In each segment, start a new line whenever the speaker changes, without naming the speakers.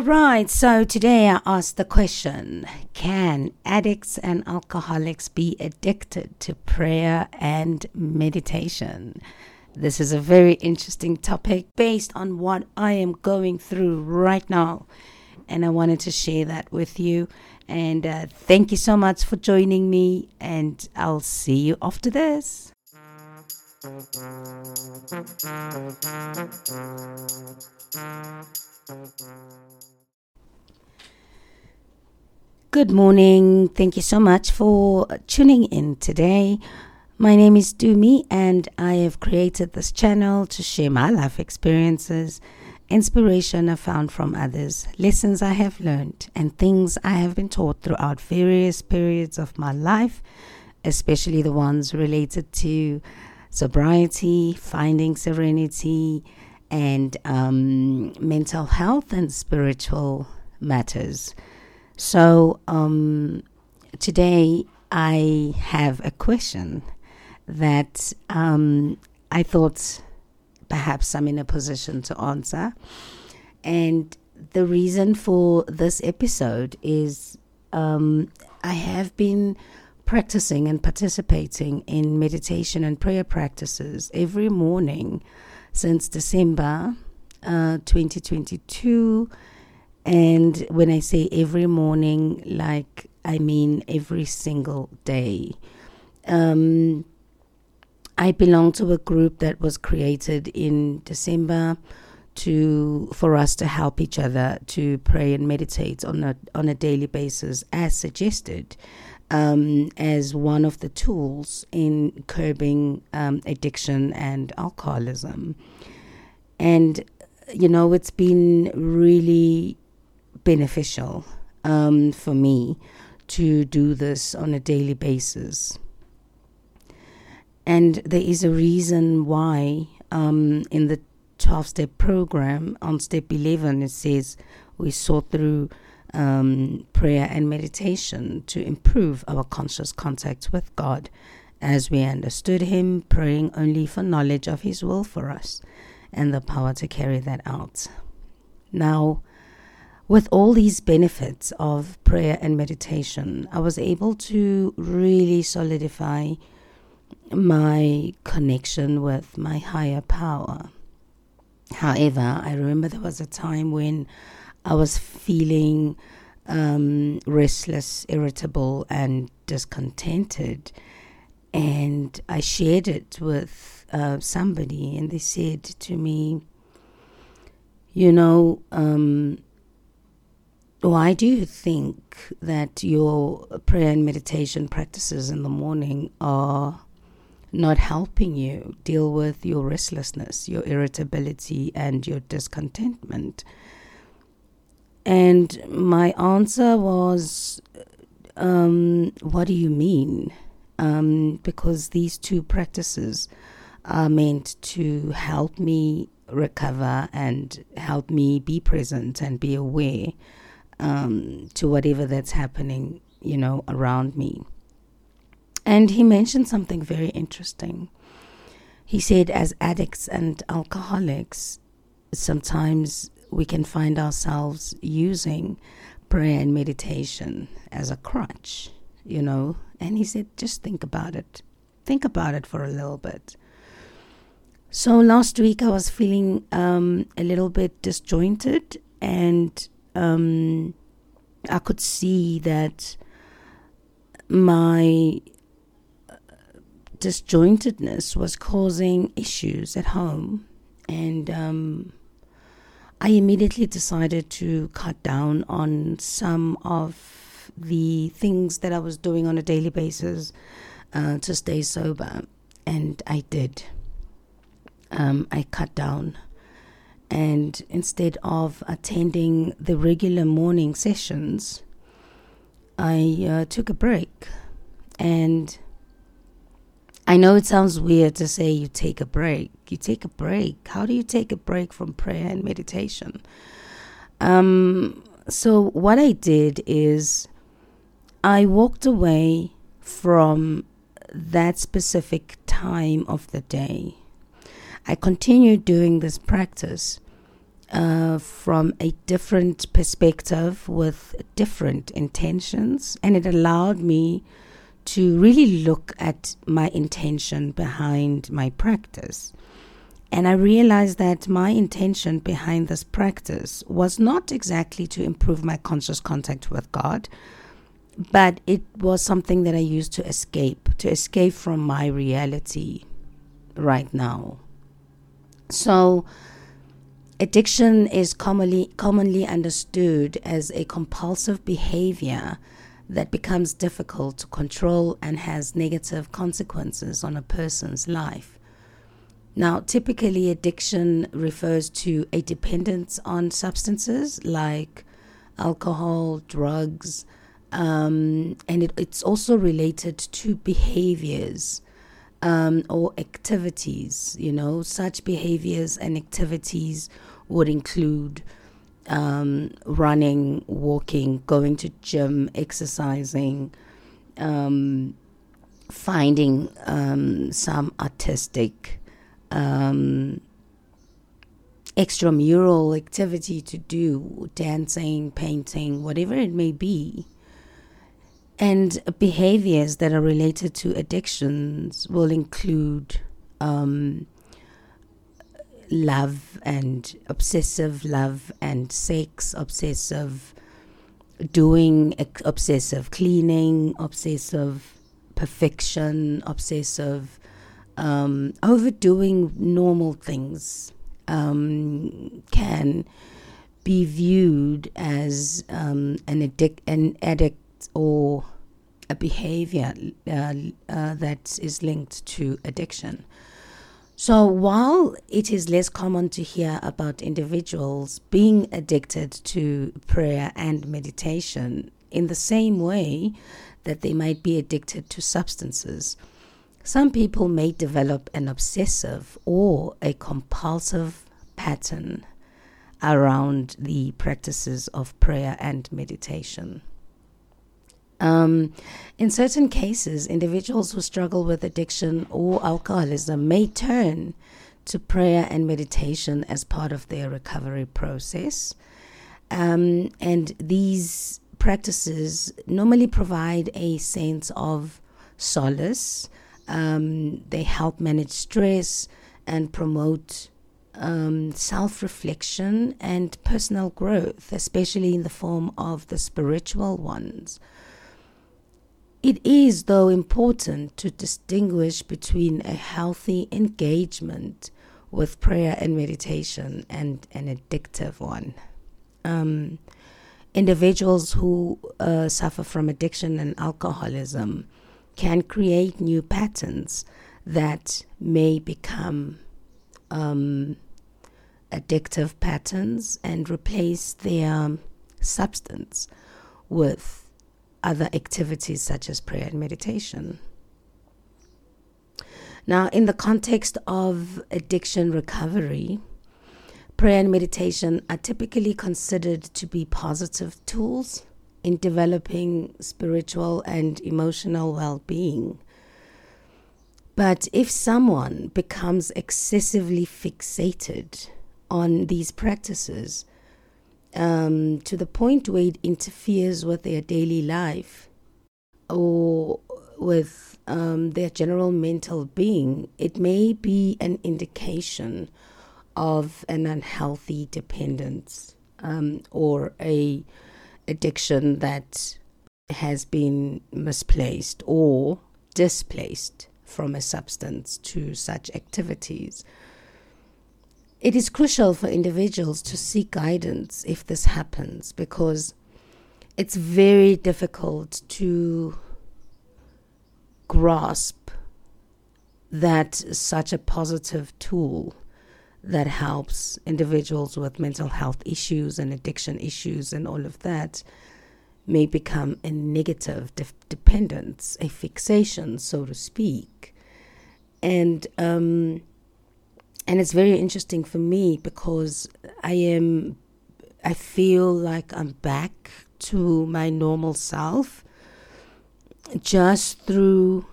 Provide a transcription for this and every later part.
All right, so today I asked the question Can addicts and alcoholics be addicted to prayer and meditation? This is a very interesting topic based on what I am going through right now. And I wanted to share that with you. And uh, thank you so much for joining me. And I'll see you after this. Good morning. Thank you so much for tuning in today. My name is Tumi, and I have created this channel to share my life experiences, inspiration I found from others, lessons I have learned, and things I have been taught throughout various periods of my life, especially the ones related to sobriety, finding serenity, and um, mental health and spiritual matters. So um, today I have a question that um, I thought perhaps I'm in a position to answer. And the reason for this episode is um, I have been practicing and participating in meditation and prayer practices every morning since December uh, 2022 and when I say every morning, like I mean every single day. Um, I belong to a group that was created in December to for us to help each other to pray and meditate on a on a daily basis, as suggested, um, as one of the tools in curbing um, addiction and alcoholism. And you know, it's been really beneficial um, for me to do this on a daily basis. And there is a reason why um, in the 12 step program on step 11 it says we sought through um, prayer and meditation to improve our conscious contact with God as we understood Him, praying only for knowledge of His will for us and the power to carry that out. Now, with all these benefits of prayer and meditation, I was able to really solidify my connection with my higher power. However, I remember there was a time when I was feeling um, restless, irritable, and discontented. And I shared it with uh, somebody, and they said to me, You know, um, why do you think that your prayer and meditation practices in the morning are not helping you deal with your restlessness, your irritability, and your discontentment? And my answer was, um, What do you mean? Um, because these two practices are meant to help me recover and help me be present and be aware um, to whatever that's happening, you know, around me. And he mentioned something very interesting. He said, as addicts and alcoholics, sometimes we can find ourselves using prayer and meditation as a crutch, you know. And he said, just think about it. Think about it for a little bit. So last week I was feeling um, a little bit disjointed and um, I could see that my disjointedness was causing issues at home, and um, I immediately decided to cut down on some of the things that I was doing on a daily basis uh, to stay sober, and I did. Um, I cut down and instead of attending the regular morning sessions, I uh, took a break. And I know it sounds weird to say you take a break. You take a break. How do you take a break from prayer and meditation? Um, so, what I did is I walked away from that specific time of the day I continued doing this practice uh, from a different perspective with different intentions, and it allowed me to really look at my intention behind my practice. And I realized that my intention behind this practice was not exactly to improve my conscious contact with God, but it was something that I used to escape, to escape from my reality right now. So, addiction is commonly commonly understood as a compulsive behavior that becomes difficult to control and has negative consequences on a person's life. Now, typically, addiction refers to a dependence on substances like alcohol, drugs, um, and it, it's also related to behaviors um, or activities. You know, such behaviors and activities would include um, running, walking, going to gym, exercising, um, finding um, some artistic um, extramural activity to do, dancing, painting, whatever it may be. And behaviors that are related to addictions will include um, love and obsessive love and sex, obsessive doing, obsessive cleaning, obsessive perfection, obsessive um, overdoing normal things um, can be viewed as um, an addict, an addict, or a behavior uh, uh, that is linked to addiction. So, while it is less common to hear about individuals being addicted to prayer and meditation in the same way that they might be addicted to substances, some people may develop an obsessive or a compulsive pattern around the practices of prayer and meditation. Um, in certain cases, individuals who struggle with addiction or alcoholism may turn to prayer and meditation as part of their recovery process. Um, and these practices normally provide a sense of solace. Um, they help manage stress and promote um, self reflection and personal growth, especially in the form of the spiritual ones. It is, though, important to distinguish between a healthy engagement with prayer and meditation and an addictive one. Um, individuals who uh, suffer from addiction and alcoholism can create new patterns that may become um, addictive patterns and replace their substance with other activities such as prayer and meditation. Now, in the context of addiction recovery, prayer and meditation are typically considered to be positive tools in developing spiritual and emotional well being. But if someone becomes excessively fixated on these practices, um, to the point where it interferes with their daily life or with um, their general mental being, it may be an indication of an unhealthy dependence um, or a addiction that has been misplaced or displaced from a substance to such activities. It is crucial for individuals to seek guidance if this happens because it's very difficult to grasp that such a positive tool that helps individuals with mental health issues and addiction issues and all of that may become a negative de- dependence, a fixation, so to speak. And um, and it's very interesting for me because I am I feel like I'm back to my normal self just through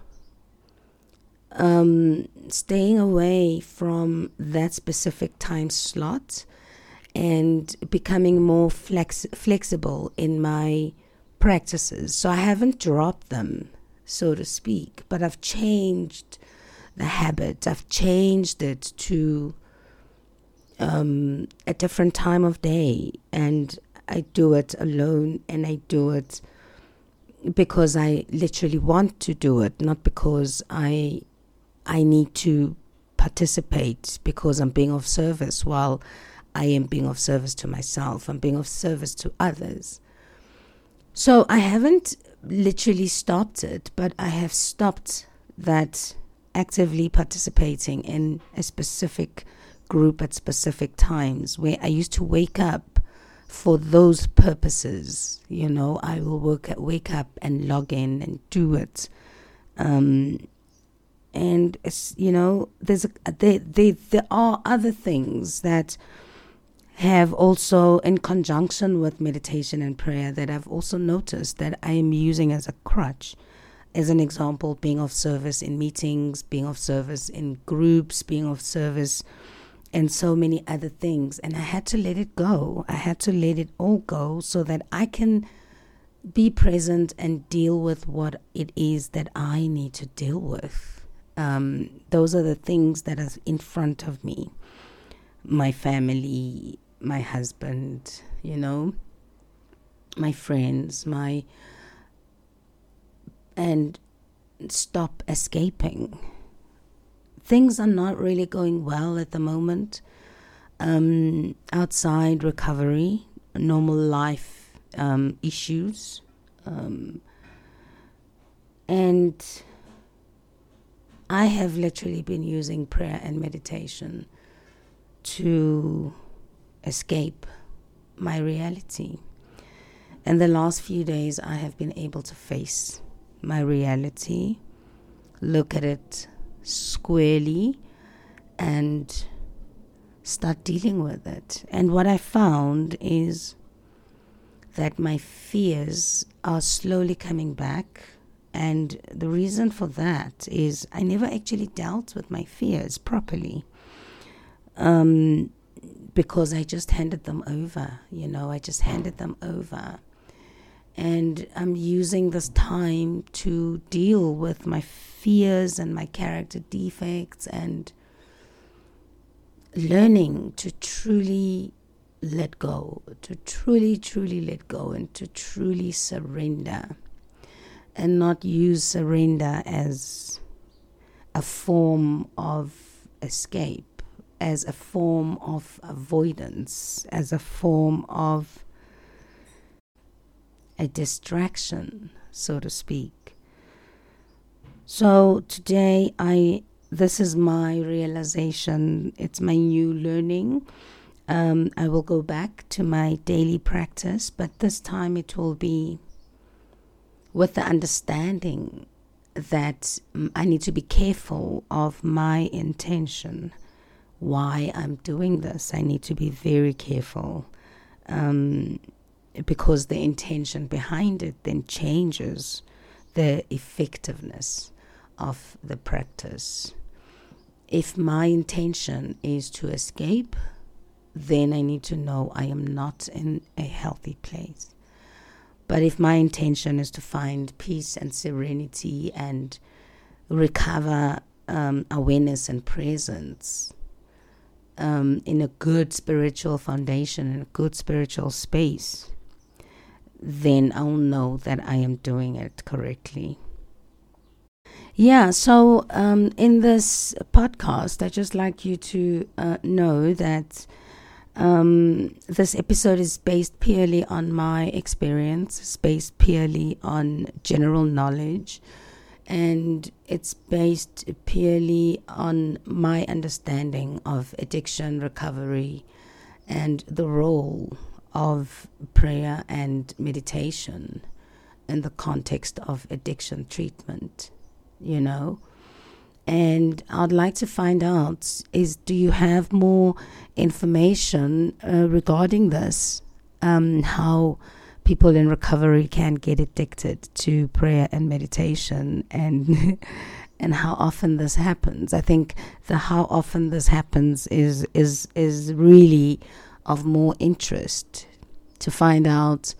um, staying away from that specific time slot and becoming more flex- flexible in my practices. So I haven't dropped them, so to speak, but I've changed the habit. I've changed it to um, a different time of day, and I do it alone, and I do it because I literally want to do it, not because I I need to participate because I'm being of service while I am being of service to myself. I'm being of service to others. So I haven't literally stopped it, but I have stopped that actively participating in a specific group at specific times where I used to wake up for those purposes. You know, I will work at, wake up and log in and do it. Um, and you know there's a, there, there there are other things that have also in conjunction with meditation and prayer that I've also noticed that I am using as a crutch as an example being of service in meetings being of service in groups being of service and so many other things and I had to let it go I had to let it all go so that I can be present and deal with what it is that I need to deal with um, those are the things that are in front of me. My family, my husband, you know, my friends, my. And stop escaping. Things are not really going well at the moment. Um, outside recovery, normal life um, issues. Um, and I have literally been using prayer and meditation to escape my reality. And the last few days, I have been able to face my reality, look at it squarely, and start dealing with it. And what I found is that my fears are slowly coming back and the reason for that is I never actually dealt with my fears properly. Um, because I just handed them over, you know, I just handed them over. And I'm using this time to deal with my fears and my character defects and learning to truly let go, to truly, truly let go, and to truly surrender and not use surrender as a form of escape, as a form of avoidance, as a form of a distraction, so to speak. So today I this is my realization, it's my new learning. Um, I will go back to my daily practice, but this time it will be with the understanding that I need to be careful of my intention, why I'm doing this. I need to be very careful um, because the intention behind it then changes the effectiveness of the practice. If my intention is to escape, then I need to know I am not in a healthy place. But if my intention is to find peace and serenity and recover um, awareness and presence um, in a good spiritual foundation, in a good spiritual space, then I'll know that I am doing it correctly. Yeah, so um, in this podcast, I just like you to uh, know that um, this episode is based purely on my experience, it's based purely on general knowledge, and it's based purely on my understanding of addiction recovery and the role of prayer and meditation in the context of addiction treatment, you know. And I'd like to find out is do you have more information uh, regarding this? Um, how people in recovery can get addicted to prayer and meditation and and how often this happens. I think the how often this happens is is is really of more interest to find out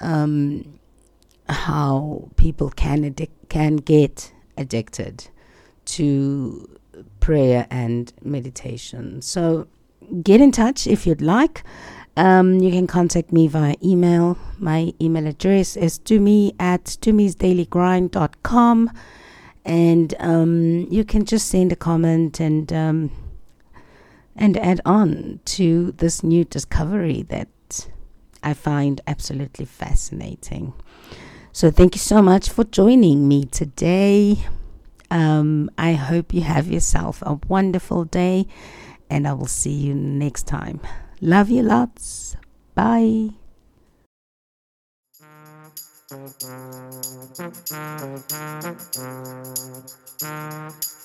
um, how people can addic- can get addicted to prayer and meditation. So get in touch if you'd like. Um, you can contact me via email. My email address is tumi at tumisdailygrind.com. And um, you can just send a comment and um, and add on to this new discovery that I find absolutely fascinating. So, thank you so much for joining me today. Um, I hope you have yourself a wonderful day, and I will see you next time. Love you lots. Bye.